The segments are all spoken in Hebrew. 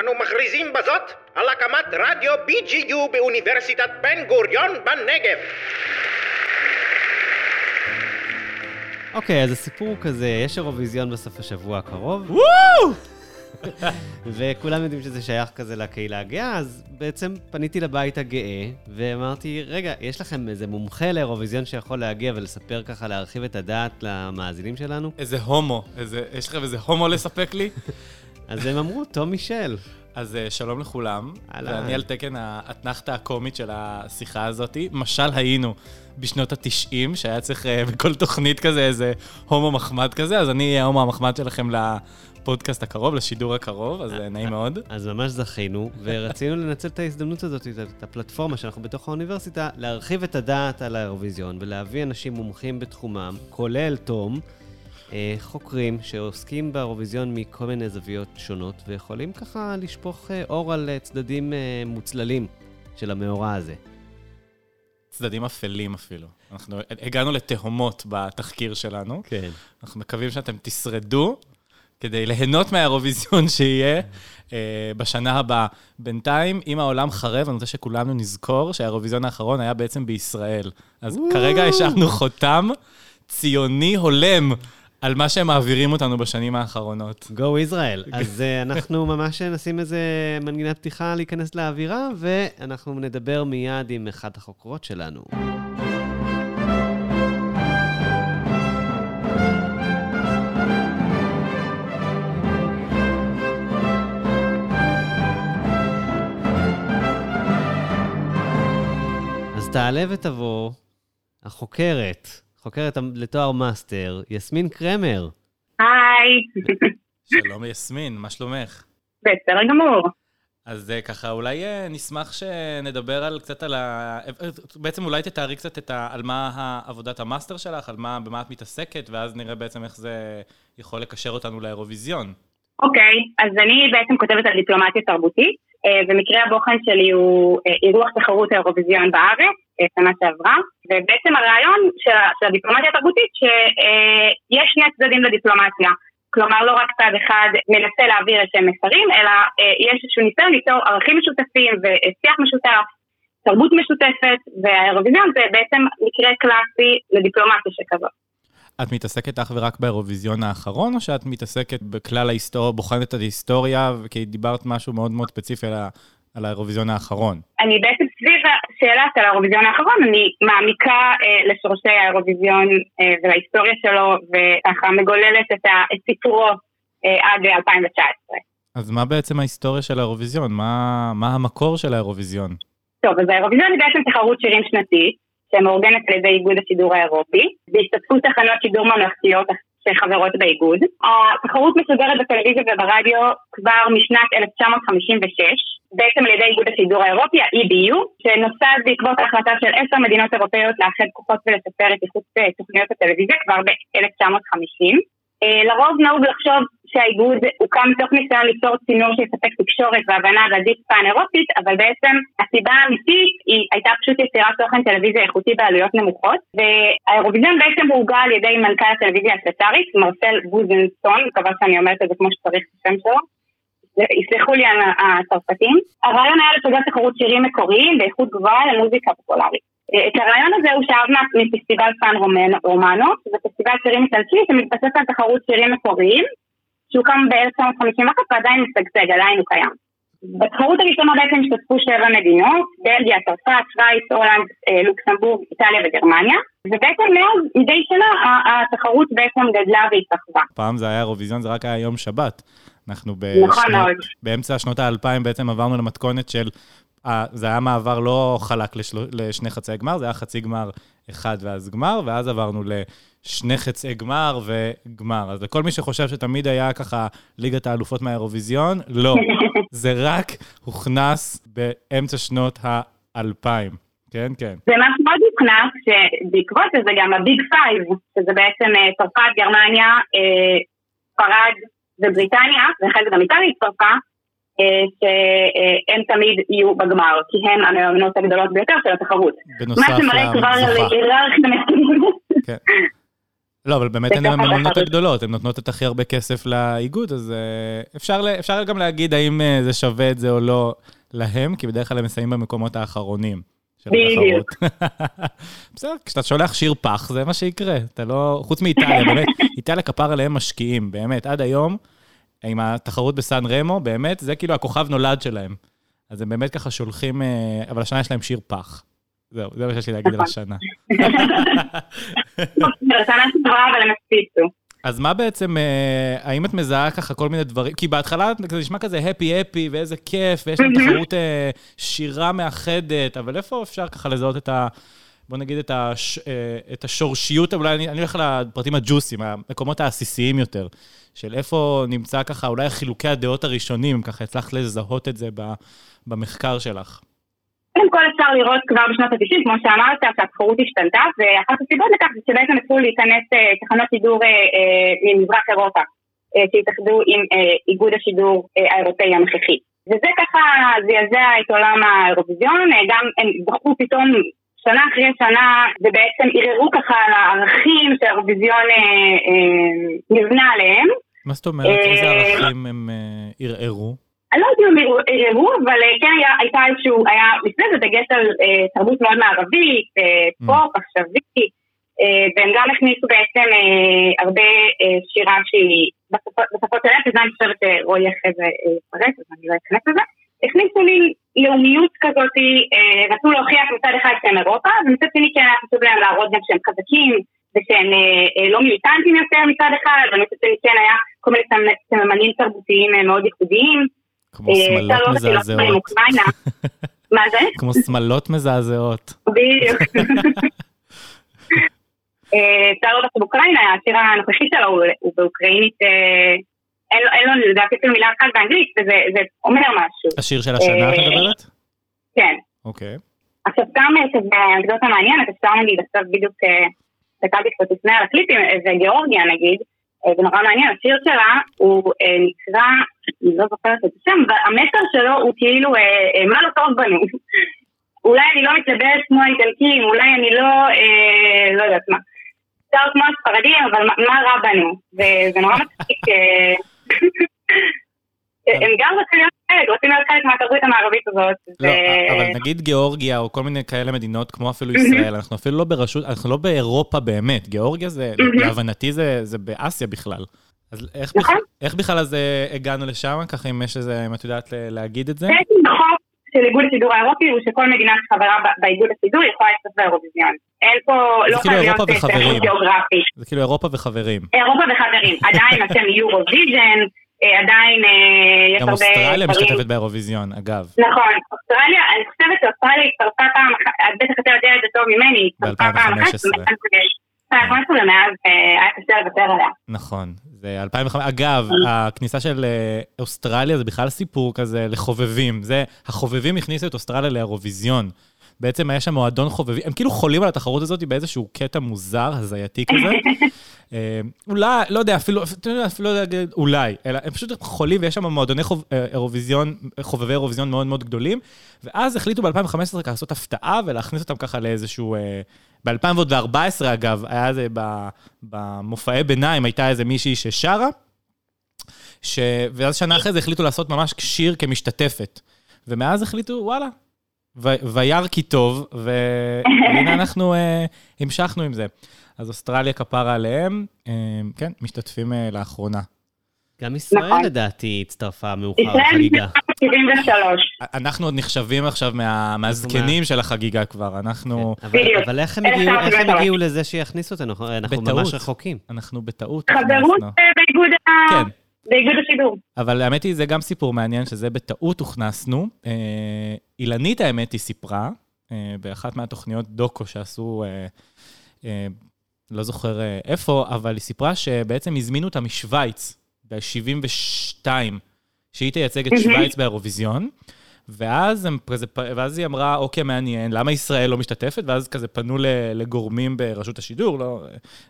אנו מכריזים בזאת על הקמת רדיו BGU באוניברסיטת בן גוריון בנגב. אוקיי, אז הסיפור הוא כזה, יש אירוויזיון בסוף השבוע הקרוב. וואו! וכולם יודעים שזה שייך כזה לקהילה הגאה, אז בעצם פניתי לבית הגאה, ואמרתי, רגע, יש לכם איזה מומחה לאירוויזיון שיכול להגיע ולספר ככה, להרחיב את הדעת למאזינים שלנו? איזה הומו, איזה, יש לכם איזה הומו לספק לי? אז הם אמרו, תום מישל. אז uh, שלום לכולם. ואני על תקן האתנחתא הקומית של השיחה הזאת. משל היינו בשנות התשעים, שהיה צריך uh, בכל תוכנית כזה איזה הומו מחמד כזה, אז אני אהיה ההומו המחמד שלכם לפודקאסט הקרוב, לשידור הקרוב, אז uh, נעים מאוד. אז ממש זכינו, ורצינו לנצל את ההזדמנות הזאת, את- הפלטפורמה שאנחנו בתוך האוניברסיטה, להרחיב את הדעת על האירוויזיון ולהביא אנשים מומחים בתחומם, כולל תום, אה, חוקרים שעוסקים באירוויזיון מכל מיני זוויות שונות, ויכולים ככה לשפוך אה, אור על אה, צדדים אה, מוצללים של המאורע הזה. צדדים אפלים אפילו. אנחנו הגענו לתהומות בתחקיר שלנו. כן. אנחנו מקווים שאתם תשרדו כדי ליהנות מהאירוויזיון שיהיה אה, בשנה הבאה. בינתיים, אם העולם חרב, אני רוצה שכולנו נזכור שהאירוויזיון האחרון היה בעצם בישראל. אז כרגע השארנו חותם ציוני הולם על מה שהם מעבירים אותנו בשנים האחרונות. Go Israel. אז אה, אנחנו ממש נשים איזה מנגינת פתיחה להיכנס לאווירה, ואנחנו נדבר מיד עם אחת החוקרות שלנו. אז תעלה ותבוא החוקרת, חוקרת לתואר מאסטר, יסמין קרמר. היי, שלום יסמין, מה שלומך? בסדר גמור. אז אה, ככה, אולי אה, נשמח שנדבר על קצת על ה... אה, בעצם אולי תתארי קצת את ה... על מה עבודת המאסטר שלך, על מה, במה את מתעסקת, ואז נראה בעצם איך זה יכול לקשר אותנו לאירוויזיון. אוקיי, אז אני בעצם כותבת על דיפלומטיה תרבותית, ומקרה הבוחן שלי הוא אירוח תחרות האירוויזיון בארץ, שנה שעברה, ובעצם הרעיון של של הדיפלומטיה התרבותית שיש שני צדדים לדיפלומטיה. כלומר, לא רק צד אחד מנסה להעביר איזה שהם מסרים, אלא אה, יש איזשהו ניסיון ליצור ערכים משותפים ושיח משותף, תרבות משותפת, והאירוויזיון זה בעצם מקרה קלאסי לדיפלומטיה שכזאת. את מתעסקת אך ורק באירוויזיון האחרון, או שאת מתעסקת בכלל ההיסטוריה, בוחנת את ההיסטוריה, כי דיברת משהו מאוד מאוד ספציפי על, ה... על האירוויזיון האחרון? אני בעצם סביב השאלה של האירוויזיון האחרון, אני מעמיקה אה, לשורשי האירוויזיון אה, ולהיסטוריה שלו, וככה מגוללת את, ה, את סיפורו אה, עד 2019. אז מה בעצם ההיסטוריה של האירוויזיון? מה, מה המקור של האירוויזיון? טוב, אז האירוויזיון היא בעצם תחרות שירים שנתית, שמאורגנת על ידי איגוד השידור האירופי, בהשתתפות תחנות שידור ממלכתיות שחברות באיגוד. התחרות משודרת בטלוויזיה וברדיו כבר משנת 1956, בעצם על ידי איגוד השידור האירופי, ה-EBU, שנוסד בעקבות ההחלטה של עשר מדינות אירופאיות לאחד כוחות ולשפר את איכות אה, תוכניות הטלוויזיה כבר ב-1950. לרוב נהוג לחשוב שהאיגוד הוקם מתוך ניסיון ליצור צינור שיספק תקשורת והבנה הדדית פן-אירופית, אבל בעצם הסיבה האמיתית היא הייתה פשוט יצירת תוכן טלוויזיה איכותי בעלויות נמוכות, והאירוויזיון בעצם הורגל על ידי מנכ"ל הטלוויזיה הקטרית, מרסל בוזנסון, מקווה שאני אומרת את זה כמו שצריך את השם שלו. יסלחו לי הצרפתים. הרעיון היה לסוגר תחרות שירים מקוריים באיכות גבוהה למוזיקה פופולרית. את הרעיון הזה הוא שאב מפסטיבל רומן- רומנו, שזה פסטיבל שירים איטלקי שמתבסס על תחרות שירים מקוריים, שהוקם ב-1951 ועדיין משגשג, עדיין הוא קיים. בתחרות הראשונה בעצם השתתפו שבע מדינות, בלגיה, צרפת, שווייץ, הולנד, אה, לוקסמבורג, איטליה וגרמניה, ובעצם מאז, מדי שנה, התחרות בעצם גדלה והתרחבה. פעם זה היה אירוויזיון, זה רק היה יום שבת. אנחנו נכון בשנות- מאוד. באמצע שנות האלפיים בעצם עברנו למתכונת של... אה, זה היה מעבר לא חלק לשל... לשני חצאי גמר, זה היה חצי גמר אחד ואז גמר, ואז עברנו לשני חצאי גמר וגמר. אז לכל מי שחושב שתמיד היה ככה ליגת האלופות מהאירוויזיון, לא. זה רק הוכנס באמצע שנות האלפיים. כן, כן. זה משהו מאוד מוכנס, שבעקבות זה גם ה Big Five, שזה בעצם אה, צרפת, גרמניה, אה, ספרד ובריטניה, ואחרי זה גם איטליה הצטרפה, אה, שהם תמיד יהיו בגמר, כי הן המאמנות הגדולות ביותר של התחרות. בנוסף מה שמראה כבר על. היררכיה. כן. לא, אבל באמת הן התחרות. הגדולות, הן נותנות את הכי הרבה כסף לאיגוד, אז אה, אפשר, אפשר גם להגיד האם אה, זה שווה את זה או לא להם, כי בדרך כלל הם מסיימים במקומות האחרונים של בדיוק. התחרות. בסדר, כשאתה שולח שיר פח, זה מה שיקרה. אתה לא... חוץ מאיטליה, באמת, איטליה כפר עליהם משקיעים, באמת, עד היום, עם התחרות בסן רמו, באמת, זה כאילו הכוכב נולד שלהם. אז הם באמת ככה שולחים, אה, אבל השנה יש להם שיר פח. זהו, זה מה שיש לי להגיד על נכון. השנה. בשנה שעברה אבל הם הפציצו. אז מה בעצם, אה, האם את מזהה ככה כל מיני דברים? כי בהתחלה זה נשמע כזה הפי הפי ואיזה כיף, ויש לנו תחרות אה, שירה מאחדת, אבל איפה אפשר ככה לזהות את ה... בוא נגיד את, הש, אה, את השורשיות, אולי אני, אני הולך לפרטים הג'וסים, המקומות העסיסיים יותר, של איפה נמצא ככה אולי חילוקי הדעות הראשונים, ככה הצלחת לזהות את זה במחקר שלך. קודם כל אפשר לראות כבר בשנות ה-90, כמו שאמרת, שהתחרות השתנתה, ואחת הסיבות לכך זה שבעצם התחילו להיכנס אה, תחנות שידור אה, אה, ממזרח אירופה, שהתאחדו עם איגוד השידור האירופאי הנוכחי. וזה ככה זעזע את עולם האירוויזיון, גם הם בחרו פתאום שנה אחרי שנה, ובעצם ערערו ככה על הערכים שהאירוויזיון נבנה עליהם. מה זאת אומרת? איזה ערכים הם ערערו? אני לא יודעת אם הם ערערו, אבל אה, כן היה, הייתה איזשהו, היה לפני זה דגש על אה, תרבות מאוד מערבית, אה, פופ, עכשווי, אה, והם גם הכניסו בעצם אה, הרבה אה, שירה שהיא בשפות שלהם, שזה אני חושבת שרועי אחרי זה אה, יפרט, אז אני לא אכנס לזה. הכניסו מין לאומיות כזאת, אה, רצו להוכיח מצד אחד שהם אירופה, ומצד שני כן היה חשוב להם להראות גם שהם חזקים, ושהם אה, אה, לא מיליטנטים יותר מצד אחד, ומצד שני כן היה כל מיני סמ- סממנים תרבותיים אה, מאוד ייחודיים. כמו אה, שמלות לא מזעזעות. אוקראינה. מה זה? כמו שמלות מזעזעות. בדיוק. אה, אפשר לראות אותו באוקראינה, השיר הנוכחי שלו הוא- באוקראינית, אה, אין לו- לדעתי אפילו מילה אחת באנגלית, וזה זה אומר משהו. השיר של השנה, את אה, מדברת? כן. אוקיי. עכשיו גם אה, שזה אנקדוטה מעניינת, אפשר נגיד עכשיו בדיוק, אה, הסתכלתי קצת לפני על הקליפים, אה, זה גיאורגיה נגיד, אה, זה נורא מעניין, השיר שלה הוא אה, נקרא, אני לא זוכרת את השם, אבל המסר שלו הוא כאילו, אה, אה, מה לא טוב בנו. אולי אני לא מתלבש כמו האיטלקים, אולי אני לא, אה, לא יודעת מה. שר כמו הספרדים, אבל מה, רע בנו? וזה נורא מצחיק. אה, הם גם רוצים להיות חלק, רוצים להיות חלק מהתרבות המערבית הזאת. לא, ו- אבל נגיד גיאורגיה, או כל מיני כאלה מדינות, כמו אפילו ישראל, אנחנו אפילו לא ברשות, אנחנו לא באירופה באמת. גיאורגיה זה, להבנתי זה זה באסיה בכלל. אז איך בכ- נכון. איך בכלל אז אה, הגענו לשם? ככה אם יש איזה, אם את יודעת להגיד את זה? בעצם החוק של איגוד השידור האירופי הוא שכל מדינה שחברה באיגוד השידור יכולה להשתתף באירוויזיון. אין פה, לא כאילו חייב להיות. שייכות גיאוגרפית. זה כאילו אירופה וחברים. אירופה וחברים, עדיין אתם Eurovision, אה, עדיין אה, יש גם הרבה אוסטרליה דברים. משתתפת באירוויזיון, אגב. נכון, אוסטרליה, אני חושבת שאוסטרליה הצטרפה פעם אחת, בטח אתה יודע את זה טוב ממני, הצטרפה פעם אחת, ב-2015. ומאז, אה, 2015 ומאז אה, היה קשה לוותר עליה. נכון, זה 2005. אגב, הכניסה של אה, אוסטרליה זה בכלל סיפור כזה לחובבים. זה, החובבים הכניסו את אוסטרליה לאירוויזיון. בעצם היה שם מועדון חובבים, הם כאילו חולים על התחרות הזאת באיזשהו קטע מוזר, הזייתי כזה. אה, אולי, לא יודע, אפילו, אתה יודע, אפילו לא יודע אולי, אלא הם פשוט חולים ויש שם מועדוני אה, אירוויזיון, חובבי אירוויזיון מאוד מאוד גדולים, ואז החליטו ב-2015 לעשות הפתעה ולהכניס אותם ככה לאיזשהו... אה, ב-2014 אגב, היה זה במופעי ביניים, הייתה איזה מישהי ששרה, ש... ואז שנה אחרי זה החליטו לעשות ממש שיר כמשתתפת. ומאז החליטו, וואלה, ו- וירא כי טוב, והנה אנחנו אה, המשכנו עם זה. אז אוסטרליה כפרה עליהם, אה, כן, משתתפים אה, לאחרונה. גם ישראל נכון. לדעתי הצטרפה מאוחר ישראל לחגיגה. מ-73. אנחנו עוד נחשבים עכשיו מה, מהזקנים של החגיגה כבר, אנחנו, כן, אבל- איך הם הגיעו- איך הם לזה שיכניסו אותנו? אנחנו בטעות. ממש רחוקים. אנחנו בטעות חברות. אה, באיגוד ה- כן. באיגוד השידור. אבל האמת היא, זה גם סיפור מעניין, שזה בטעות הוכנסנו. אה, אילנית, האמת היא, סיפרה, אה, באחת מהתוכניות דוקו שעשו, אה, אה, לא זוכר אה, איפה, אבל היא סיפרה שבעצם הזמינו אותה משוויץ, ב-72, שהיא תייצג את מהמם. שוויץ באירוויזיון. ואז, הם, ואז היא אמרה, אוקיי, מעניין, למה ישראל לא משתתפת? ואז כזה פנו לגורמים ברשות השידור, לא,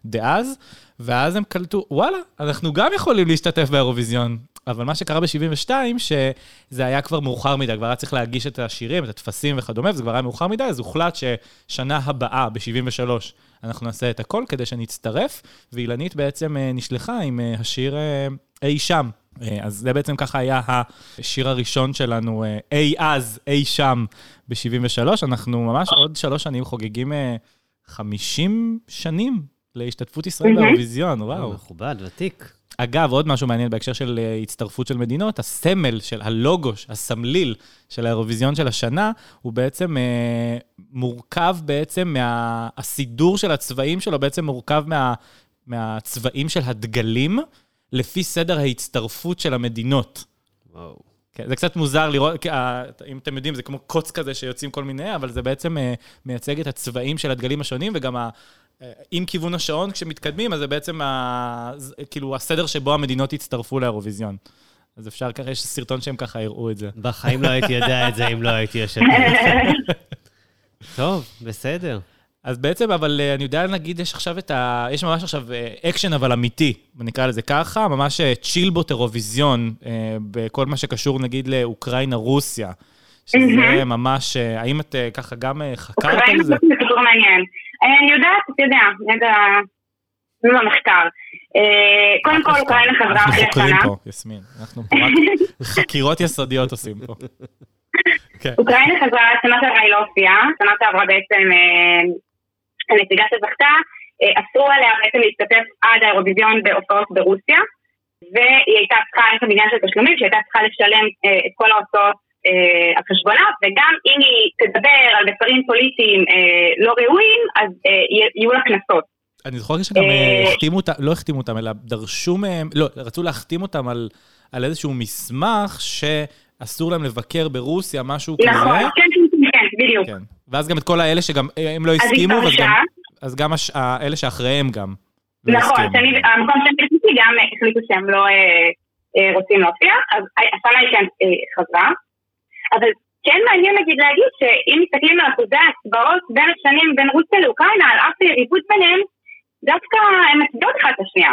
דאז, ואז הם קלטו, וואלה, אנחנו גם יכולים להשתתף באירוויזיון. אבל מה שקרה ב-72, שזה היה כבר מאוחר מדי, כבר היה צריך להגיש את השירים, את הטפסים וכדומה, וזה כבר היה מאוחר מדי, אז הוחלט ששנה הבאה, ב-73, אנחנו נעשה את הכל כדי שנצטרף, ואילנית בעצם אה, נשלחה עם אה, השיר אה, אי שם. אז זה בעצם ככה היה השיר הראשון שלנו, אי אז, אי שם, ב-73. אנחנו ממש עוד שלוש שנים חוגגים 50 שנים להשתתפות ישראל באירוויזיון, וואו. מכובד, ותיק. אגב, עוד משהו מעניין בהקשר של uh, הצטרפות של מדינות, הסמל של הלוגו, הסמליל של האירוויזיון של השנה, הוא בעצם uh, מורכב בעצם מה... הסידור של הצבעים שלו בעצם מורכב מה... מהצבעים של הדגלים, לפי סדר ההצטרפות של המדינות. וואו. כן, זה קצת מוזר לראות, אם אתם יודעים, זה כמו קוץ כזה שיוצאים כל מיני, אבל זה בעצם מייצג את הצבעים של הדגלים השונים, וגם עם כיוון השעון כשמתקדמים, אז זה בעצם ה... כאילו הסדר שבו המדינות הצטרפו לאירוויזיון. אז אפשר ככה, יש סרטון שהם ככה יראו את זה. בחיים לא הייתי יודע את זה אם לא הייתי יושב. טוב, בסדר. אז בעצם, אבל אה, אני יודע, נגיד, יש עכשיו את ה... יש ממש עכשיו אקשן, אבל אמיתי, נקרא לזה ככה, ממש צ'ילבוט אירוויזיון, אה, בכל מה שקשור, נגיד, לאוקראינה-רוסיה. שזה ממש, אה, האם את ככה גם חקרת על זה? זה מעניין. אני יודעת, אתה יודע, ידע... זה לא מחקר. אה, קודם כל, אוקראינה חזרה אחרי שנה. אנחנו חוקרים פה, יסמין. אנחנו רק חקירות יסודיות עושים פה. כן. אוקראינה חזרה, שנה שעברה היא לא הופיעה, שנה שעברה בעצם אה, הנציגה שזכתה, אה, אסרו עליה בעצם להשתתף עד האירוויזיון בהופעות ברוסיה, והיא הייתה צריכה ללכת בעניין של תשלומים, שהיא הייתה צריכה לשלם את כל ההוצאות אה, על חשבונה, וגם אם היא תדבר על מסרים פוליטיים אה, לא ראויים, אז אה, יהיו לה קנסות. אני זוכר שגם החתימו אותם, לא החתימו אותם, אלא דרשו מהם, לא, רצו להחתים אותם על, על איזשהו מסמך שאסור להם לבקר ברוסיה, משהו כזה. נכון, כן, כן, כן, בדיוק. כן. ואז גם את כל האלה שגם, הם לא הסכימו, אז גם, אז גם הש, אלה שאחריהם גם. לא נכון, שאני, המקום שאני חשבתי גם החליטו שהם לא אה, אה, רוצים להופיע, אז היא כן אה, חזרה. אבל כן מעניין נגיד להגיד שאם מסתכלים על אחוזי ההצבעות בין השנים בין רוסיה לאוקראינה, על אף היריבות ביניהם, דווקא הן מצביעות אחת את השנייה.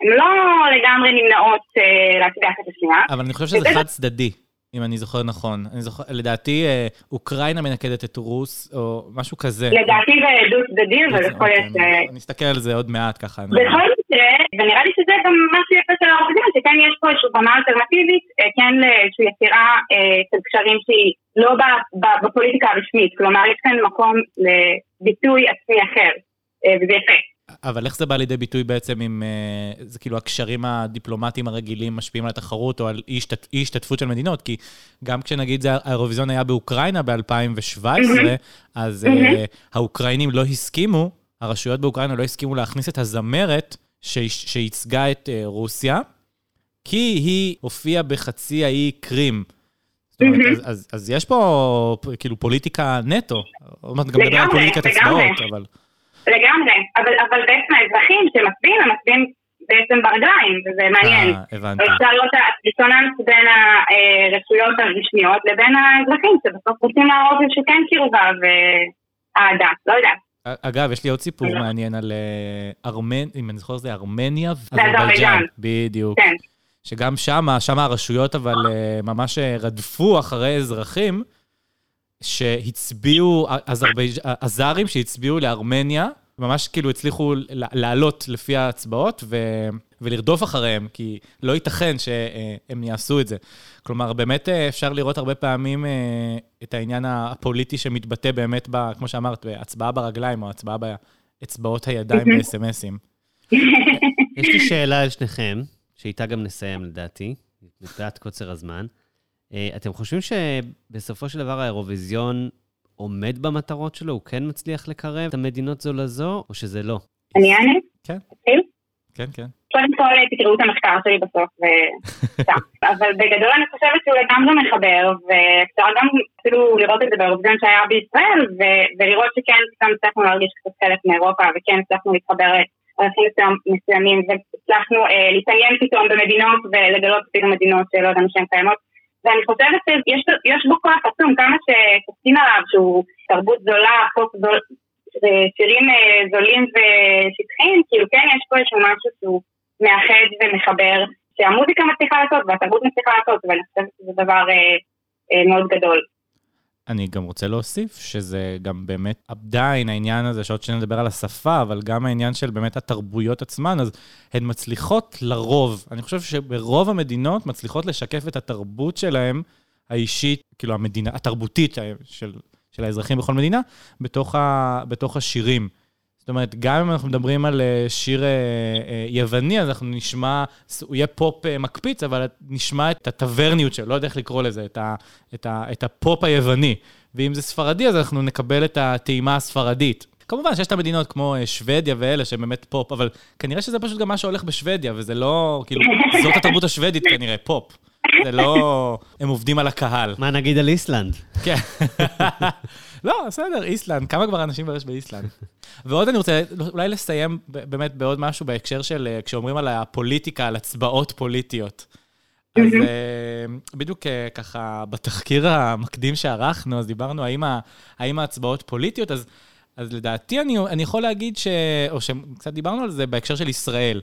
הן לא לגמרי נמנעות אה, להצביע אחת את השנייה. אבל אני חושב שזה חד צדדי. אם אני זוכר נכון. אני זוכר, לדעתי, אה, אוקראינה מנקדת את רוס, או משהו כזה. לדעתי זה דו-צדדי, אבל יכול להיות... אוקיי, אה, אני אסתכל על זה עוד מעט ככה. בכל מקרה, ונראה לי שזה גם משהו יפה של האורגזם, שכן יש פה איזושהי במה אלטרנטיבית, אה, כן לאיזושהי יצירה של קשרים שהיא לא בפוליטיקה הרשמית, כלומר יש כאן מקום לביטוי עצמי אחר, וזה יפה. אבל איך זה בא לידי ביטוי בעצם עם, אה, זה כאילו הקשרים הדיפלומטיים הרגילים משפיעים על התחרות או על אי השתתפות של מדינות? כי גם כשנגיד האירוויזיון היה באוקראינה ב-2017, אז אה, האוקראינים לא הסכימו, הרשויות באוקראינה לא הסכימו להכניס את הזמרת שייצגה את אה, רוסיה, כי היא הופיעה בחצי האי קרים. אז יש פה כאילו פוליטיקה נטו. עוד מעט גם נדבר על פוליטיקת הצבעות, אבל... לגמרי, אבל, אבל בעצם האזרחים שמצביעים, הם מצביעים בעצם ברגליים, וזה מעניין. אה, הבנתי. אפשר לראות הדיסוננס בין הרשויות הרשמיות לבין האזרחים, שבסוף רוצים להראות שכן קרבה ואהדה, לא יודעת. אגב, יש לי עוד סיפור לא. מעניין על אה, ארמניה, אם אני זוכר זה ארמניה ואזרבייג'אן. בדיוק. כן. שגם שם, שם הרשויות אבל אה, ממש רדפו אחרי אזרחים. שהצביעו, הזרים שהצביעו לארמניה, ממש כאילו הצליחו לעלות לפי ההצבעות ו... ולרדוף אחריהם, כי לא ייתכן שהם יעשו את זה. כלומר, באמת אה, אפשר לראות הרבה פעמים אה, את העניין הפוליטי שמתבטא באמת, ב, כמו שאמרת, בהצבעה ברגליים או הצבעה באצבעות הידיים באס.אם.אסים. יש לי שאלה על שניכם, שאיתה גם נסיים לדעתי, מפאת קוצר הזמן. אה, אתם חושבים שבסופו של דבר האירוויזיון עומד במטרות שלו? הוא כן מצליח לקרב את המדינות זו לזו, או שזה לא? אני אענה? כן. כן, כן. קודם כל תקראו את המחקר שלי בסוף, אבל בגדול אני חושבת שהוא לגמרי מחבר, ואפשר גם אפילו לראות את זה באירוויזיון שהיה בישראל, ולראות שכן פתאום הצלחנו להרגיש קצת חלק מאירופה, וכן הצלחנו להתחבר ערכים מסוימים, והצלחנו אה, להתעניין פתאום במדינות ולגלות פתאום מדינות שלא ידענו שהן קיימות. ואני חושבת שיש בו כוח עצום, כמה שתסכים עליו שהוא תרבות זולה, פופ זול, שירים אה, זולים ושטחיים, כאילו כן יש פה איזשהו משהו שהוא מאחד ומחבר שהמוזיקה מצליחה לעשות והתרבות מצליחה לעשות, ואני חושבת שזה דבר אה, אה, מאוד גדול. אני גם רוצה להוסיף שזה גם באמת עדיין העניין הזה, שעוד שניה נדבר על השפה, אבל גם העניין של באמת התרבויות עצמן, אז הן מצליחות לרוב, אני חושב שברוב המדינות מצליחות לשקף את התרבות שלהם, האישית, כאילו המדינה, התרבותית של, של האזרחים בכל מדינה, בתוך, ה, בתוך השירים. זאת אומרת, גם אם אנחנו מדברים על אה, שיר אה, אה, יווני, אז אנחנו נשמע, הוא יהיה פופ מקפיץ, אבל נשמע את הטברניות שלו, לא יודע איך לקרוא לזה, את, ה, את, ה, את הפופ היווני. ואם זה ספרדי, אז אנחנו נקבל את הטעימה הספרדית. כמובן שיש את המדינות כמו שוודיה ואלה שהם באמת פופ, אבל כנראה שזה פשוט גם מה שהולך בשוודיה, וזה לא, כאילו, זאת התרבות השוודית כנראה, פופ. זה לא... הם עובדים על הקהל. מה נגיד על איסלנד? כן. לא, בסדר, איסלנד. כמה כבר אנשים יש באיסלנד? ועוד אני רוצה אולי לסיים באמת בעוד משהו בהקשר של אה, כשאומרים על הפוליטיקה, על הצבעות פוליטיות. אז אה, בדיוק אה, ככה, בתחקיר המקדים שערכנו, אז דיברנו האם, האם ההצבעות פוליטיות, אז, אז לדעתי אני, אני יכול להגיד ש... או שקצת דיברנו על זה בהקשר של ישראל.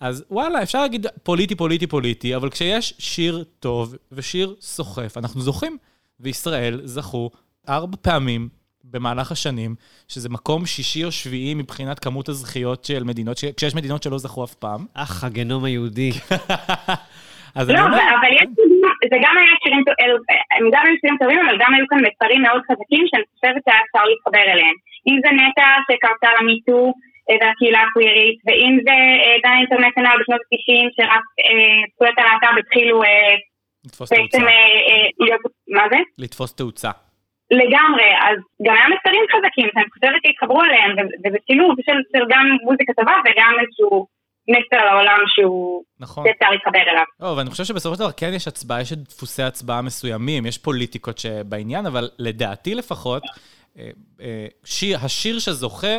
אז וואלה, אפשר להגיד פוליטי, פוליטי, פוליטי, אבל כשיש שיר טוב ושיר סוחף, אנחנו זוכים. וישראל זכו ארבע פעמים במהלך השנים, שזה מקום שישי או שביעי מבחינת כמות הזכיות של מדינות, ש... כשיש מדינות שלא זכו אף פעם. אך, הגנום היהודי. אז לא, אומר... אבל יש, זה גם היה שירים, הם גם היו שירים טובים, אבל גם היו כאן מסרים מאוד חזקים שאני חושבת שהיה אפשר להתחבר אליהם. אם זה נטע שקרתה למיטו והקהילה הקווירית, ואם זה דן אינטרנטנל בשנות ה-90, שרק זכויות הלהט"ב התחילו לתפוס תאוצה. מה זה? לתפוס תאוצה. לגמרי, אז גם היה מסרים חזקים שאני חושבת שהתחברו עליהם, וזה שילוב של, של גם מוזיקה טובה וגם איזשהו מסר לעולם שהוא נכון. אפשר להתחבר אליו. לא, ואני חושב שבסופו של דבר כן יש הצבעה, יש דפוסי הצבעה מסוימים, יש פוליטיקות שבעניין, אבל לדעתי לפחות, אה, אה, שיר, השיר שזוכה,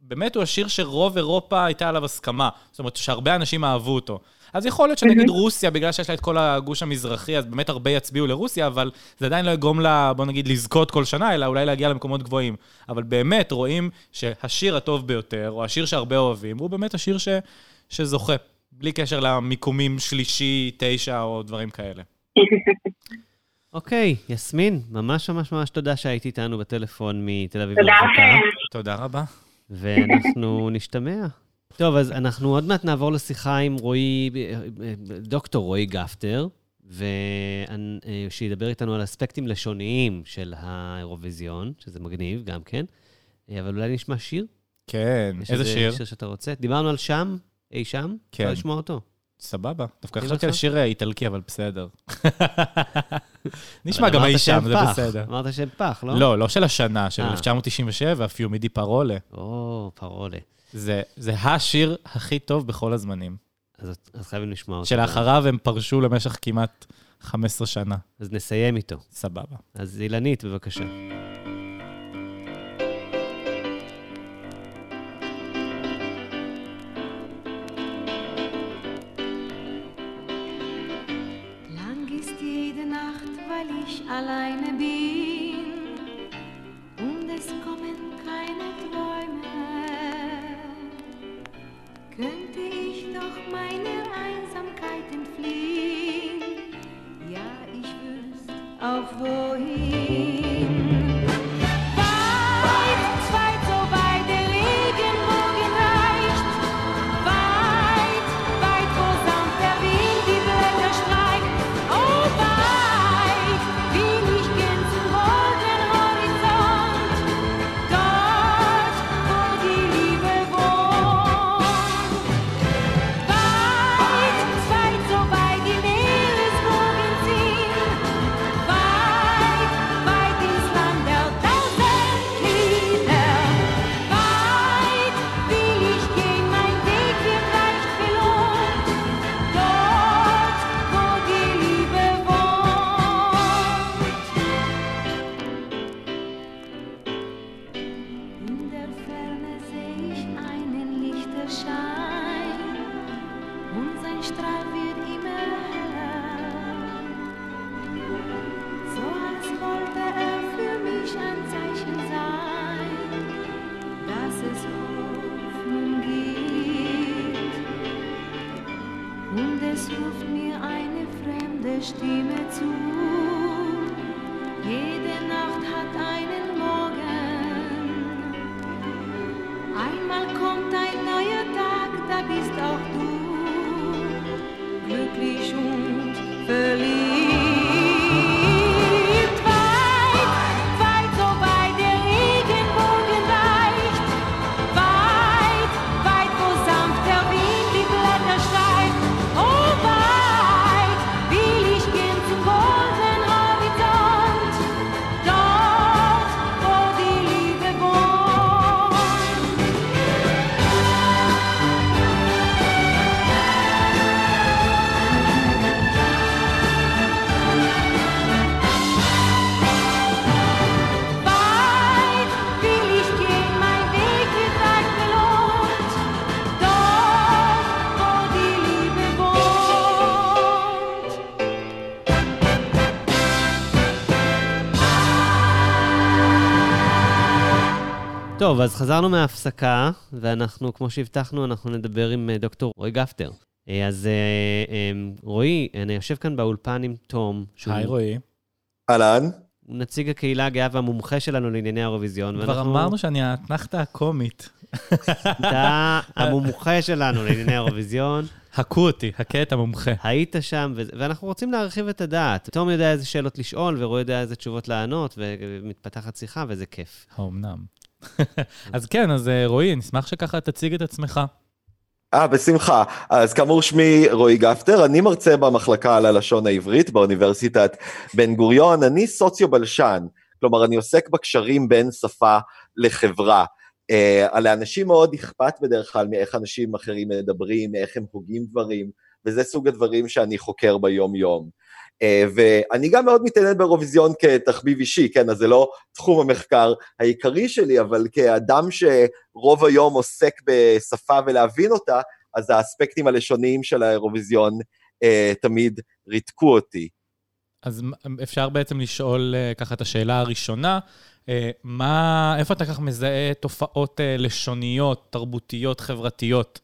באמת הוא השיר שרוב אירופה הייתה עליו הסכמה. זאת אומרת, שהרבה אנשים אהבו אותו. אז יכול להיות שנגיד רוסיה, בגלל שיש לה את כל הגוש המזרחי, אז באמת הרבה יצביעו לרוסיה, אבל זה עדיין לא יגרום לה, בוא נגיד, לזכות כל שנה, אלא אולי להגיע למקומות גבוהים. אבל באמת רואים שהשיר הטוב ביותר, או השיר שהרבה אוהבים, הוא באמת השיר ש, שזוכה, בלי קשר למיקומים שלישי, תשע או דברים כאלה. אוקיי, okay, יסמין, ממש ממש ממש תודה שהיית איתנו בטלפון מתל אביב. תודה לכם. תודה רבה. ואנחנו נשתמע. טוב, אז אנחנו עוד מעט נעבור לשיחה עם רועי, דוקטור רועי גפטר, ושידבר איתנו על אספקטים לשוניים של האירוויזיון, שזה מגניב גם כן. אבל אולי נשמע שיר? כן, איזה שיר? שיר שאתה רוצה? דיברנו על שם, אי שם? כן. אפשר לשמוע אותו. סבבה. דווקא חשבתי על שיר איטלקי, אבל בסדר. נשמע גם אי שם, זה בסדר. אמרת שם פח, לא? לא, לא של השנה, של 1997, אה. פיומידי פרולה. או, פרולה. זה, זה השיר הכי טוב בכל הזמנים. אז, אז חייבים לשמוע אותו. שלאחריו הם פרשו למשך כמעט 15 שנה. אז נסיים איתו. סבבה. אז אילנית, בבקשה. alleine bin of he טוב, אז חזרנו מההפסקה, ואנחנו, כמו שהבטחנו, אנחנו נדבר עם אה, דוקטור רועי גפטר. אה, אז אה, רועי, אני יושב כאן באולפן עם תום, היי רועי. אהלן. נציג הקהילה הגאה והמומחה שלנו לענייני האירוויזיון. כבר אמרנו שאני האתנחתא הקומית. אתה המומחה שלנו לענייני האירוויזיון. הכו אותי, הכה את המומחה. היית שם, ו- ואנחנו רוצים להרחיב את הדעת. תום יודע איזה שאלות לשאול, ורועי יודע איזה תשובות לענות, ומתפתחת שיחה, וזה כיף. האומנם. אז כן, אז אה, רועי, נשמח שככה תציג את עצמך. אה, בשמחה. אז כאמור, שמי רועי גפטר, אני מרצה במחלקה על הלשון העברית באוניברסיטת בן גוריון, אני סוציו-בלשן, כלומר, אני עוסק בקשרים בין שפה לחברה. Uh, לאנשים מאוד אכפת בדרך כלל מאיך אנשים אחרים מדברים, מאיך הם הוגים דברים, וזה סוג הדברים שאני חוקר ביום-יום. Uh, ואני גם מאוד מתעניין באירוויזיון כתחביב אישי, כן, אז זה לא תחום המחקר העיקרי שלי, אבל כאדם שרוב היום עוסק בשפה ולהבין אותה, אז האספקטים הלשוניים של האירוויזיון uh, תמיד ריתקו אותי. אז אפשר בעצם לשאול אה, ככה את השאלה הראשונה, אה, מה, איפה אתה ככה מזהה תופעות אה, לשוניות, תרבותיות, חברתיות,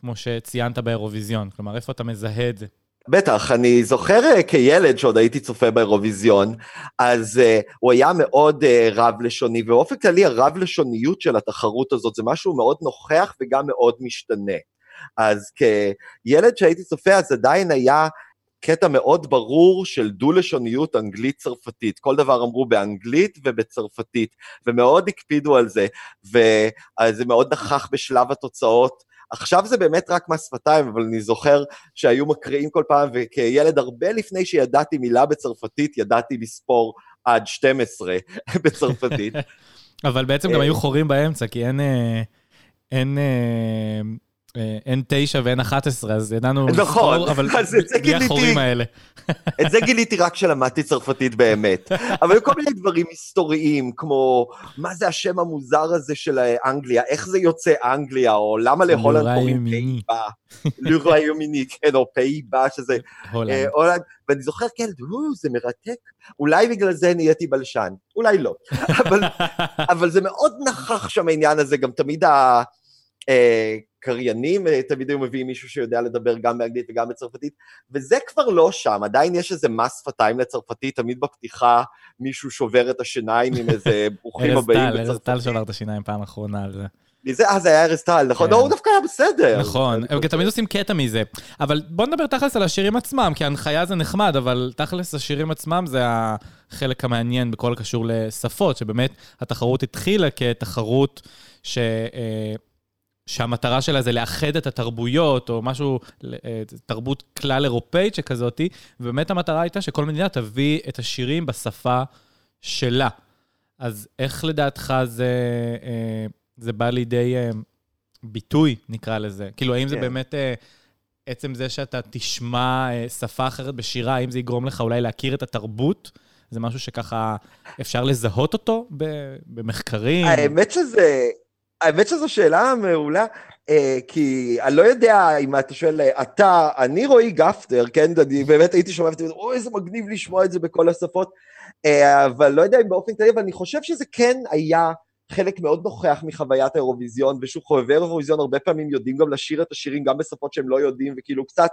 כמו שציינת באירוויזיון? כלומר, איפה אתה מזהה את זה? בטח, אני זוכר uh, כילד שעוד הייתי צופה באירוויזיון, אז uh, הוא היה מאוד uh, רב-לשוני, ובאופן כללי הרב-לשוניות של התחרות הזאת זה משהו מאוד נוכח וגם מאוד משתנה. אז כילד שהייתי צופה, אז עדיין היה קטע מאוד ברור של דו-לשוניות אנגלית-צרפתית. כל דבר אמרו באנגלית ובצרפתית, ומאוד הקפידו על זה, וזה מאוד נכח בשלב התוצאות. עכשיו זה באמת רק מס שפתיים, אבל אני זוכר שהיו מקריאים כל פעם, וכילד הרבה לפני שידעתי מילה בצרפתית, ידעתי לספור עד 12 בצרפתית. אבל בעצם גם אה, היו חורים באמצע, כי אין... אה, אין... אה, אה, אין תשע ואין 11, אז ידענו נכון, לספור, אבל בלי. החורים האלה. את זה גיליתי רק כשלמדתי צרפתית באמת. אבל היו כל מיני דברים היסטוריים, כמו מה זה השם המוזר הזה של אנגליה, איך זה יוצא אנגליה, או למה להולנד קוראים. פייבה, לוריימיני, כן, או פייבה, שזה הולנד. אה, הולנד, ואני זוכר "או, זה מרתק, אולי בגלל זה נהייתי בלשן, אולי לא. אבל, אבל זה מאוד נכח שם העניין הזה, גם תמיד הקריינים אה, תמיד היו מביאים מישהו שיודע לדבר גם באנגלית וגם בצרפתית, וזה כבר לא שם, עדיין יש איזה מס שפתיים לצרפתית, תמיד בפתיחה מישהו שובר את השיניים עם איזה ברוכים ארז הבאים טל, ארז טל בצרפתית. שבר את השיניים פעם אחרונה על זה. מי זה? אה, זה היה ארז טל, נכון? כן. לא, הוא דווקא היה בסדר. נכון, הם תמיד עושים קטע מזה. אבל בוא נדבר תכלס על השירים עצמם, כי ההנחיה זה נחמד, אבל תכלס השירים עצמם זה החלק המעניין בכל הקשור לשפות, שבאמת התחרות התחילה כתחרות ש... שהמטרה שלה זה לאחד את התרבויות, או משהו, אה, תרבות כלל אירופאית שכזאתי, ובאמת המטרה הייתה שכל מדינה תביא את השירים בשפה שלה. אז איך לדעתך זה, אה, זה בא לידי אה, ביטוי, נקרא לזה? כאילו, האם זה כן. באמת אה, עצם זה שאתה תשמע שפה אחרת בשירה, האם זה יגרום לך אולי להכיר את התרבות? זה משהו שככה אפשר לזהות אותו במחקרים? האמת שזה, האמת שזו שאלה מעולה, אה, כי אני לא יודע אם אתה שואל, אה, אתה, אני רועי גפטר, כן, אני באמת הייתי שומע ואתה אומר, אוי, איזה מגניב לשמוע את זה בכל השפות, אה, אבל לא יודע אם באופן כללי, אבל אני חושב שזה כן היה חלק מאוד נוכח מחוויית האירוויזיון, ושוב, חובבי האירוויזיון הרבה פעמים יודעים גם לשיר את השירים גם בשפות שהם לא יודעים, וכאילו קצת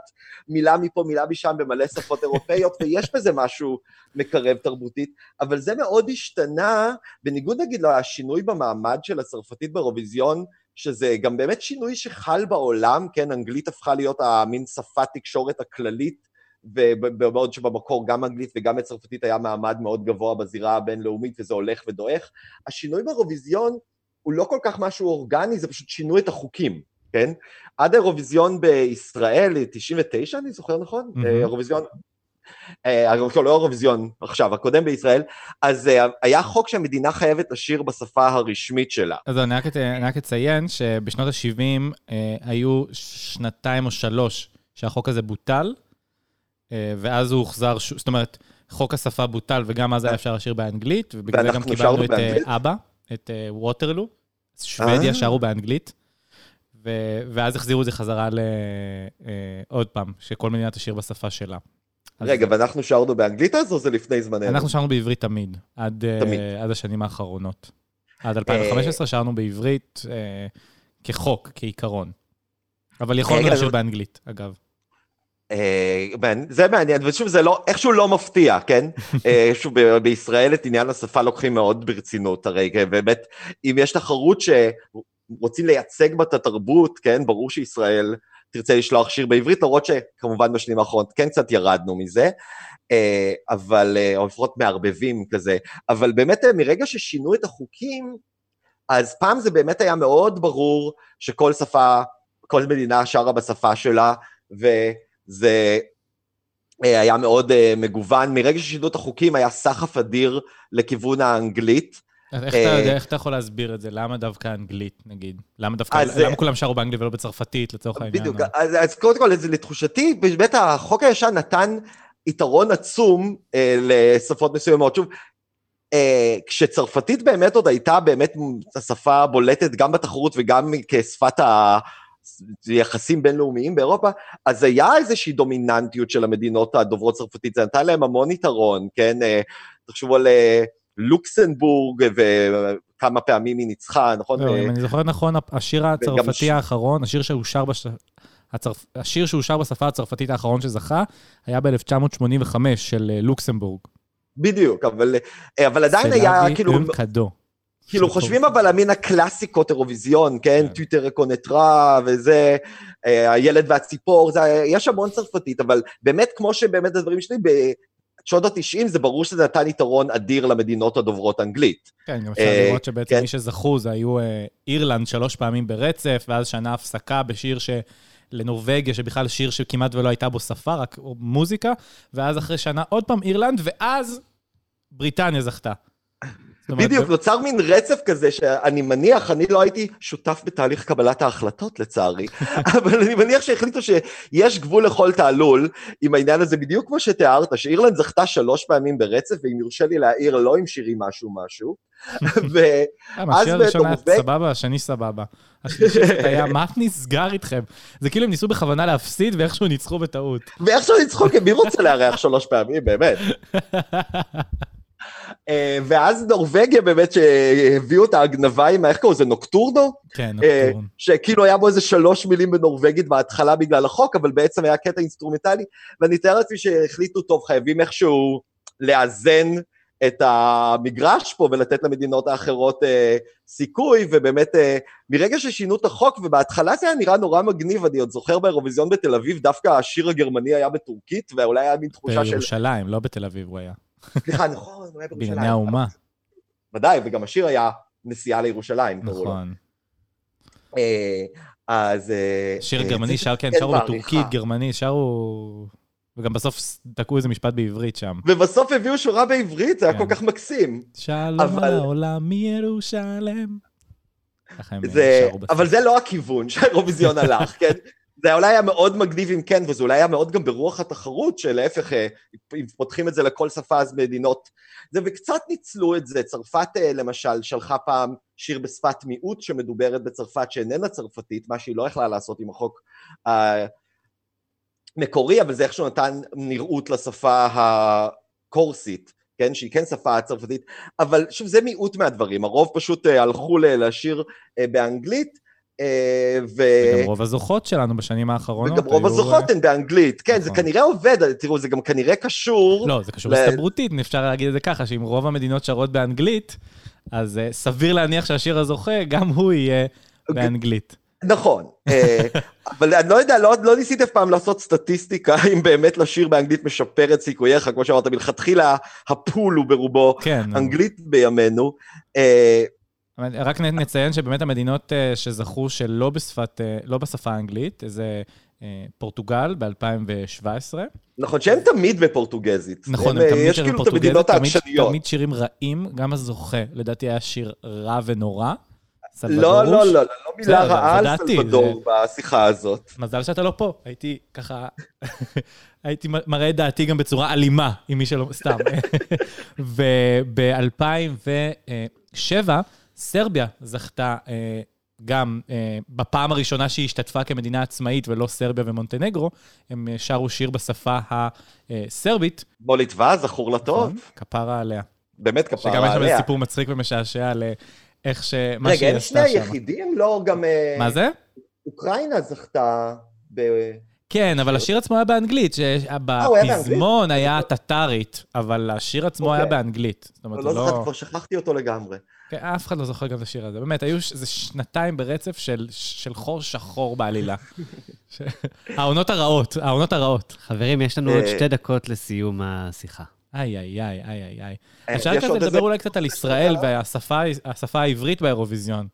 מילה מפה, מילה משם במלא שפות אירופאיות, ויש בזה משהו מקרב תרבותית, אבל זה מאוד השתנה, בניגוד נגיד לשינוי במעמד של הצרפתית באירוויזיון, שזה גם באמת שינוי שחל בעולם, כן, אנגלית הפכה להיות המין שפת תקשורת הכללית, ובעוד שבמקור גם אנגלית וגם צרפתית היה מעמד מאוד גבוה בזירה הבינלאומית וזה הולך ודועך, השינוי באירוויזיון הוא לא כל כך משהו אורגני, זה פשוט שינו את החוקים, כן? עד האירוויזיון בישראל, 99 אני זוכר נכון? מהמם. אירוויזיון, אה, לא אירוויזיון עכשיו, הקודם בישראל, אז אה, היה חוק שהמדינה חייבת לשיר בשפה הרשמית שלה. אז אני רק, אני רק אציין שבשנות ה-70 אה, היו שנתיים או שלוש שהחוק הזה בוטל, ואז הוא הוחזר, ש... זאת אומרת, חוק השפה בוטל, וגם אז היה אפשר לשיר באנגלית, ובגלל זה גם קיבלנו את אה, באנגלית? אבא, את אה, ווטרלו. אז שוודיה אה. שרו באנגלית, ו... ואז החזירו את זה חזרה ל... אה, עוד פעם, שכל מדינה תשיר בשפה שלה. אז רגע, ואנחנו שרנו באנגלית אז או זה לפני זמננו? אנחנו שרנו בעברית תמיד, עד, אה, תמיד. עד השנים האחרונות. עד 2015 שרנו בעברית אה, כחוק, כעיקרון. אבל יכולנו לשיר באנגלית, אגב. אה, זה מעניין, ושוב, זה לא, איכשהו לא מפתיע, כן? אה, שוב, בישראל את עניין השפה לוקחים מאוד ברצינות, הרי כן, באמת, אם יש תחרות שרוצים לייצג בה את התרבות, כן? ברור שישראל תרצה לשלוח שיר בעברית, למרות שכמובן בשנים האחרונות כן קצת ירדנו מזה, אה, אבל, או לפחות מערבבים כזה, אבל באמת מרגע ששינו את החוקים, אז פעם זה באמת היה מאוד ברור שכל שפה, כל מדינה שרה בשפה שלה, וזה אה, היה מאוד אה, מגוון. מרגע ששינו את החוקים היה סחף אדיר לכיוון האנגלית. אז איך אתה אה, יודע, איך אתה יכול להסביר את זה? למה דווקא אנגלית, נגיד? למה דווקא, אז, למה כולם שרו באנגלית ולא בצרפתית, לצורך העניין? בדיוק, אז, אז קודם כל, זה לתחושתי, באמת החוק הישן נתן יתרון עצום אה, לשפות מסוימות. שוב, אה, כשצרפתית באמת עוד הייתה באמת השפה הבולטת גם בתחרות וגם כשפת היחסים בינלאומיים באירופה, אז היה איזושהי דומיננטיות של המדינות הדוברות צרפתית, זה נתן להם המון יתרון, כן? אה, תחשבו על אה, לוקסנבורג וכמה פעמים היא ניצחה, נכון? לא, אה, אם אני זוכר נכון, השיר הצרפתי האחרון, השיר שהושר בש... הצרפ... השיר שהושר בשפה הצרפתית האחרון שזכה, היה ב-1985 של לוקסמבורג. בדיוק, אבל, אבל עדיין היה סלאבי כאילו... אום קדו. כאילו חושבים. אבל על מין הקלאסיקות אירוויזיון, כן? כן. טוויטר קונטרה וזה, אה, הילד והציפור, זה, יש המון צרפתית, אבל באמת, כמו שבאמת הדברים שלי, בשנות ה-90 זה ברור שזה נתן יתרון אדיר למדינות הדוברות אנגלית. כן, גם אפשר אה, לראות שבעצם כן. מי שזכו זה היו אה, אירלנד שלוש פעמים ברצף, ואז שנה הפסקה בשיר ש... לנורבגיה, שבכלל שיר שכמעט ולא הייתה בו שפה, רק מוזיקה, ואז אחרי שנה עוד פעם אירלנד, ואז בריטניה זכתה. בדיוק, נוצר מין רצף כזה שאני מניח, אני לא הייתי שותף בתהליך קבלת ההחלטות לצערי, אבל אני מניח שהחליטו שיש גבול לכל תעלול עם העניין הזה, בדיוק כמו שתיארת, שאירלנד זכתה שלוש פעמים ברצף, ואם יורשה לי להעיר, לא עם שירים משהו משהו. ו... למה, אז השיר הראשון היה סבבה, השני סבבה. השלישית היה, מה נסגר איתכם? זה כאילו הם ניסו בכוונה להפסיד, ואיכשהו ניצחו בטעות. ואיכשהו ניצחו, כי מי רוצה לארח שלוש פעמים, באמת. אה, ואז נורבגיה באמת שהביאו את ההגנבה עם, איך קראו לזה, נוקטורנו? כן, אה, נוקטורן. שכאילו היה בו איזה שלוש מילים בנורבגית בהתחלה בגלל החוק, אבל בעצם היה קטע אינסטרומנטלי, ואני אתאר לעצמי שהחליטו, טוב, חייבים איכשהו לאזן את המגרש פה ולתת למדינות האחרות אה, סיכוי, ובאמת אה, מרגע ששינו את החוק, ובהתחלה זה היה נראה נורא מגניב, אני עוד זוכר באירוויזיון בתל אביב, דווקא השיר הגרמני היה בטורקית, ואולי היה מין תחושה של... בירושלים, לא בתל אביב הוא היה. סליחה, נכון, הוא היה בירושלים. בנייני האומה. ודאי, וגם השיר היה נסיעה לירושלים, קראו לו. נכון. אה, אז... אה, שיר אה, גרמני, שר, כן, כן שרו. בטורקית, גרמני, שרו... וגם בסוף תקעו איזה משפט בעברית שם. ובסוף הביאו שורה בעברית, זה היה כן. כל כך מקסים. שלום אבל- העולם מירושלם. זה. אבל זה לא הכיוון שהאירוויזיון הלך, כן? זה אולי היה מאוד מגניב אם כן, וזה אולי היה מאוד גם ברוח התחרות, שלהפך, אה, אם פותחים את זה לכל שפה, אז מדינות... זה, וקצת ניצלו את זה. צרפת, אה, למשל, שלחה פעם שיר בשפת מיעוט שמדוברת בצרפת, שאיננה צרפתית, מה שהיא לא יכלה לעשות עם החוק המקורי, אבל זה איכשהו נתן נראות לשפה הקורסית. כן, שהיא כן שפה צרפתית, אבל שוב, זה מיעוט מהדברים, הרוב פשוט אה, הלכו לשיר אה, באנגלית, אה, ו... וגם רוב הזוכות שלנו בשנים האחרונות וגם רוב היו, הזוכות הן באנגלית, כן, זה נכון. כנראה עובד, תראו, זה גם כנראה קשור. לא, זה קשור ל- הסתברותית, אפשר להגיד את זה ככה, שאם רוב המדינות שרות באנגלית, אז uh, סביר להניח שהשיר הזוכה, גם הוא יהיה אוקיי. באנגלית. נכון, אה, אבל אני לא יודע, לא, לא ניסית אף פעם לעשות סטטיסטיקה אם באמת לשיר באנגלית משפר את סיכוייך, כמו שאמרת, מלכתחילה הפול הוא ברובו כן. אנגלית בימינו. רק נציין שבאמת המדינות אה, שזכו שלא בשפת, אה, לא בשפה האנגלית, זה אה, פורטוגל ב-2017. נכון, שהם תמיד בפורטוגזית. נכון, הם, הם תמיד שירים כאילו בפורטוגזית, תמיד-. תמיד שירים רעים, גם הזוכה, לדעתי היה שיר רע ונורא. לא, לא, לא, לא, לא מילה רעה על סלבדור בשיחה הזאת. מזל שאתה לא פה, הייתי ככה, הייתי מראה את דעתי גם בצורה אלימה, עם מי שלא, סתם. וב-2007, סרביה זכתה אה, גם אה, בפעם הראשונה שהיא השתתפה כמדינה עצמאית, ולא סרביה ומונטנגרו, הם אה, שרו שיר בשפה הסרבית. מוליטווה, זכור לטוב, נכון? כפרה עליה. באמת כפרה שגם יש שם עליה. סיפור מצחיק ומשעשע על איך ש... מה רגע, הם שני. היחידים? לא, גם מה זה? אוקראינה זכתה ב... כן, אבל השיר עצמו היה באנגלית, שבפזמון היה טטרית, אבל השיר עצמו היה אוקיי. באנגלית. זאת אומרת, לא לא... כבר שכחתי אותו לגמרי. כן, אף אחד לא זוכר גם את השיר הזה. באמת, היו איזה שנתיים ברצף של- של חור שחור בעלילה. ש- העונות הרעות, העונות הרעות. חברים, יש לנו עוד אה, שתי דקות לסיום השיחה. איי, איי, איי, איי, איי, איי. אה, אפשר כזה עוד לדבר איזה- אולי קצת על ישראל והשפה השפה העברית באירוויזיון.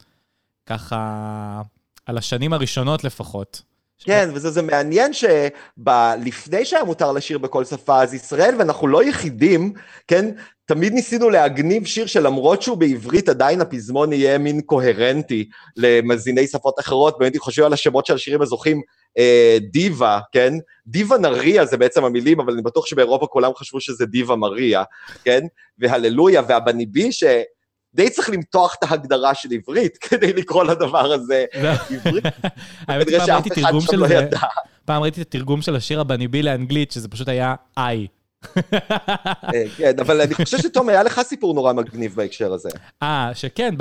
ככה, על השנים הראשונות לפחות. כן, וזה זה מעניין שלפני שהיה מותר לשיר בכל שפה, אז ישראל, ואנחנו לא יחידים, כן, תמיד ניסינו להגניב שיר שלמרות שהוא בעברית, עדיין הפזמון יהיה מין קוהרנטי למזיני שפות אחרות, באמת אם חושבים על השמות של השירים הזוכים, אה, דיווה, כן? דיווה נריה זה בעצם המילים, אבל אני בטוח שבאירופה כולם חשבו שזה דיווה מריה, כן? והללויה והבניבי, ש... די צריך למתוח את ההגדרה של עברית כדי לקרוא לדבר הזה עברית. האמת, כנראה פעם ראיתי תרגום של לא זה. פעם ראיתי את התרגום של השיר הבניבי לאנגלית, שזה פשוט היה איי. אה, כן, אבל אני חושב שתום, היה לך סיפור נורא מגניב בהקשר הזה. אה, שכן,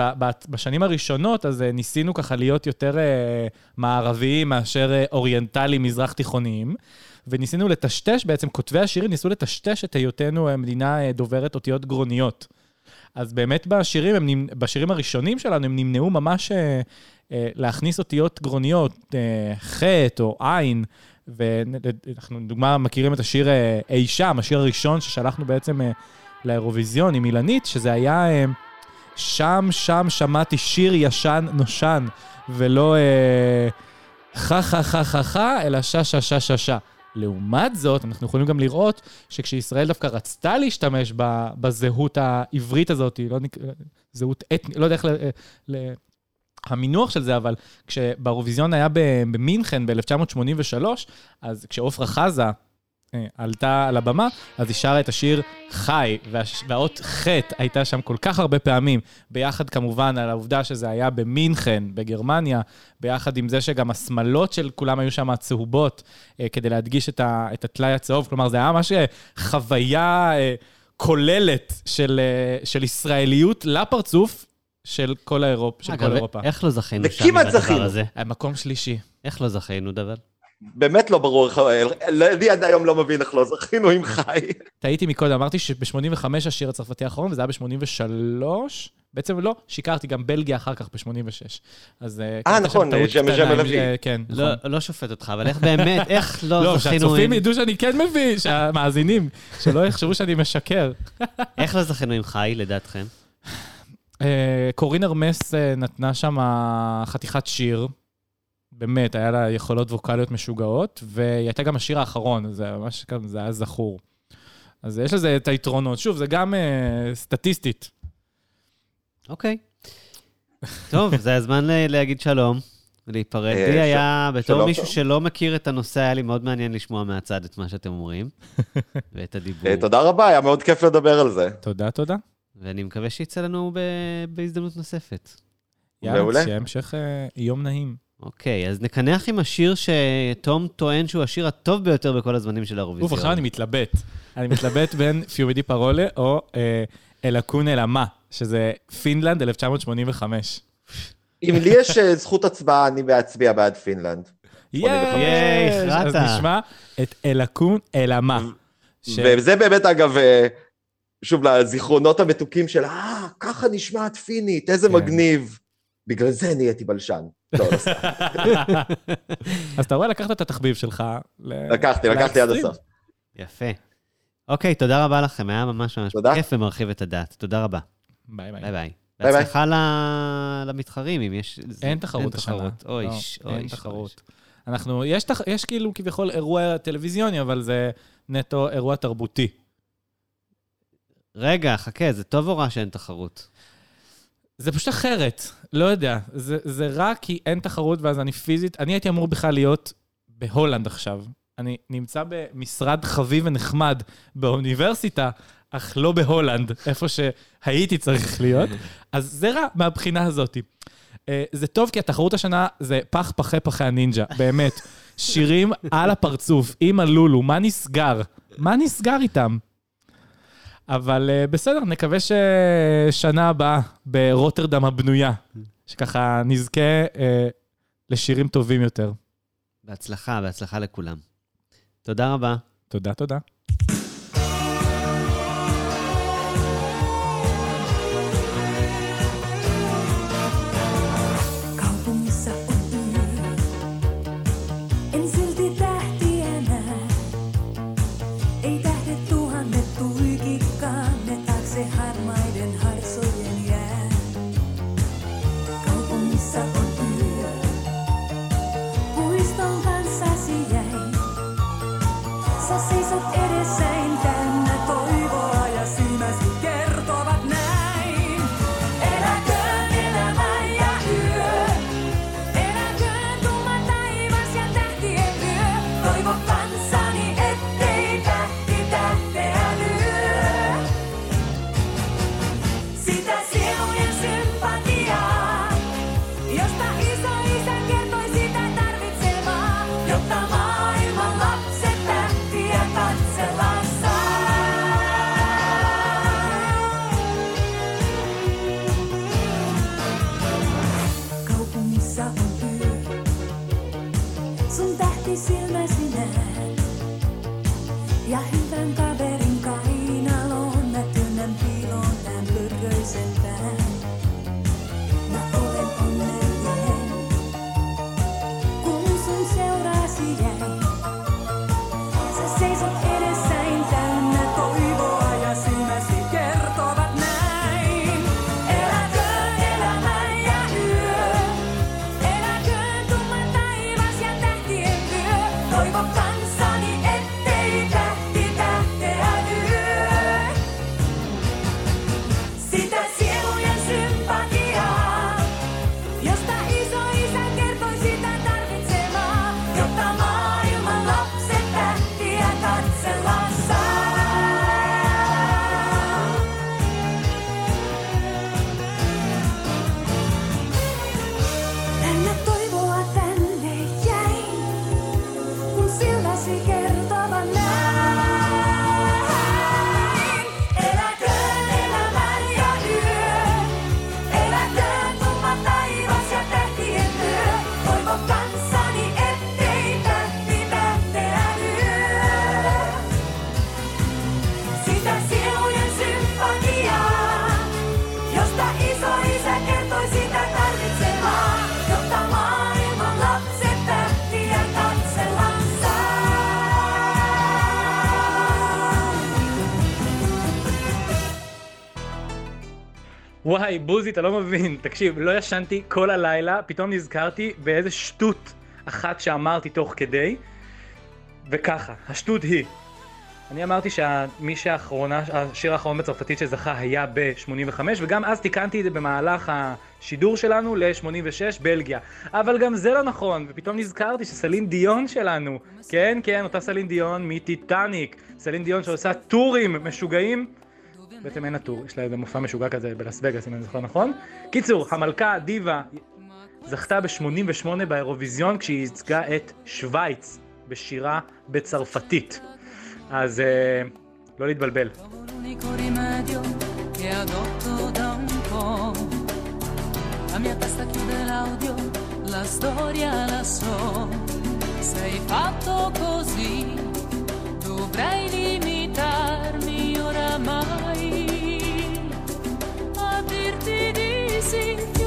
בשנים הראשונות, אז אה, ניסינו ככה להיות יותר אה, מערביים מאשר אוריינטליים מזרח תיכוניים, וניסינו לטשטש, בעצם כותבי השירים ניסו לטשטש את היותנו מדינה דוברת אותיות גרוניות. אז באמת בשירים, הם, בשירים הראשונים שלנו, הם נמנעו ממש אה, אה, להכניס אותיות גרוניות, אה, חטא או עין, ואנחנו, לדוגמה, מכירים את השיר אה, אי שם, השיר הראשון ששלחנו בעצם לאירוויזיון עם אילנית, שזה היה שם, שם שמעתי שיר ישן נושן, ולא חה חה חה חה חה, אלא שה שה שה שה שה. לעומת זאת, אנחנו יכולים גם לראות שכשישראל דווקא רצתה להשתמש בזהות העברית הזאת, לא נק... זהות אתנית, לא יודע איך ל... ל... המינוח של זה, אבל כשבאירוויזיון היה במינכן ב-1983, אז כשעופרה חזה עלתה על הבמה, אז היא שרה את השיר חי, והש... והאות חטא הייתה שם כל כך הרבה פעמים, ביחד כמובן על העובדה שזה היה במינכן, בגרמניה, ביחד עם זה שגם השמלות של כולם היו שם צהובות, אה, כדי להדגיש את, ה... את הטלאי הצהוב, כלומר זה היה ממש אה, חוויה אה, כוללת של, אה, של ישראליות לפרצוף. של כל האירופ, של כל אגב, אירופה. איך לא זכינו שם עם הדבר. הזה? אה, מקום שלישי. איך לא זכינו, דבר? באמת לא ברור איך... אני עד היום לא מבין איך לא זכינו עם חי. טעיתי מקודם, אמרתי שב-85 השיר הצרפתי האחרון, וזה היה ב-83. בעצם לא, שיקרתי, גם בלגיה אחר כך ב-86. אז... הייתה נכון, שם טעות ז'ם- קטנה ז'ם עם- אלווי. אה, כן, נכון. לא, לא שופט אותך, אבל איך באמת, איך לא לא, זכינו שהצופים עם... ידעו שאני כן מבין, שהמאזינים, שלא יחשבו שאני משקר. איך לא זכינו עם חי, לדעתכם? אה, קורין ארמס אה, נתנה שם חתיכת שיר, באמת, היה לה יכולות ווקאליות משוגעות, והיא הייתה גם השיר האחרון, זה ממש כזה, זה היה זכור. אז יש לזה את היתרונות. שוב, זה גם אה, סטטיסטית. אוקיי. טוב, זה הזמן ל- להגיד שלום, להיפרד. אה, לי היה, בתור שלום, מישהו. שלא מכיר את הנושא, היה לי מאוד מעניין לשמוע מהצד את מה שאתם אומרים, ואת הדיבור. אה, תודה רבה, היה מאוד כיף לדבר על זה. תודה, תודה. ואני מקווה שיצא לנו ב- בהזדמנות נוספת. יאללה. שיהיה המשך אה, יום נעים. אוקיי, אז נקנח עם השיר שתום טוען שהוא השיר הטוב ביותר בכל הזמנים של האירוויזיון. אוף, עכשיו אני מתלבט. אני מתלבט בין Fiumi di parole או אה, Eläköön elämä, שזה פינלנד 1985. אם לי יש אה, זכות הצבעה, אני אצביע בעד פינלנד. ייי! הכרעת. אז נשמע את Eläköön elämä. ש- וזה באמת, אגב, אה, שוב, לזיכרונות המתוקים של, אה, ככה נשמעת פינית, איזה כן. מגניב. בגלל זה נהייתי בלשן. לא, לא סתם. אז אתה רואה, לקחת את התחביב שלך. לקחתי, לקחתי עד. הסוף. יפה. אוקיי, תודה רבה לכם, היה ממש ממש תודה. כיף ומרחיב את הדעת. תודה רבה. ביי ביי. ביי ביי. בהצלחה למתחרים, אם יש... אין תחרות השנה. אוי, לא, ש- אוי, אין ש- תחרות. אנחנו, יש, תח, יש כאילו כביכול אירוע טלוויזיוני, אבל זה נטו אירוע תרבותי. רגע, חכה, זה טוב או רע שאין תחרות? זה פשוט אחרת, לא יודע. זה, זה רע כי אין תחרות ואז אני פיזית, אני הייתי אמור בכלל להיות בהולנד עכשיו. אני נמצא במשרד חביב ונחמד באוניברסיטה, אך לא בהולנד, איפה שהייתי צריך להיות. אז זה רע מהבחינה הזאת. אה, זה טוב כי התחרות השנה זה פח פחי פחי הנינג'ה, באמת. שירים על הפרצוף, עם הלולו, מה נסגר? מה נסגר איתם? אבל אה, בסדר, נקווה ששנה הבאה ברוטרדם הבנויה, שככה נזכה אה, לשירים טובים יותר. בהצלחה, בהצלחה לכולם. תודה רבה. תודה, תודה. וואי, בוזי, אתה לא מבין. תקשיב, לא ישנתי כל הלילה, פתאום נזכרתי באיזה שטות אחת שאמרתי תוך כדי, וככה, השטות היא. אני אמרתי שמי שהאחרונה, השיר האחרון בצרפתית שזכה היה ב-85, וגם אז תיקנתי את זה במהלך השידור שלנו ל-86, בלגיה. אבל גם זה לא נכון, ופתאום נזכרתי שסלין דיון שלנו, כן, כן, אותה סלין דיון מטיטניק, סלין דיון שעושה טורים משוגעים, בעצם אין הטור, יש לה איזה מופע משוגע כזה בלאס וגאס, אם אני זוכר נכון. קיצור, המלכה, דיבה, זכתה ב-88 באירוויזיון כשהיא ייצגה את שווייץ בשירה בצרפתית. אז אה, לא להתבלבל. La storia la so, sei fatto così, dovrei limitarmi. oramai. A dirti di sì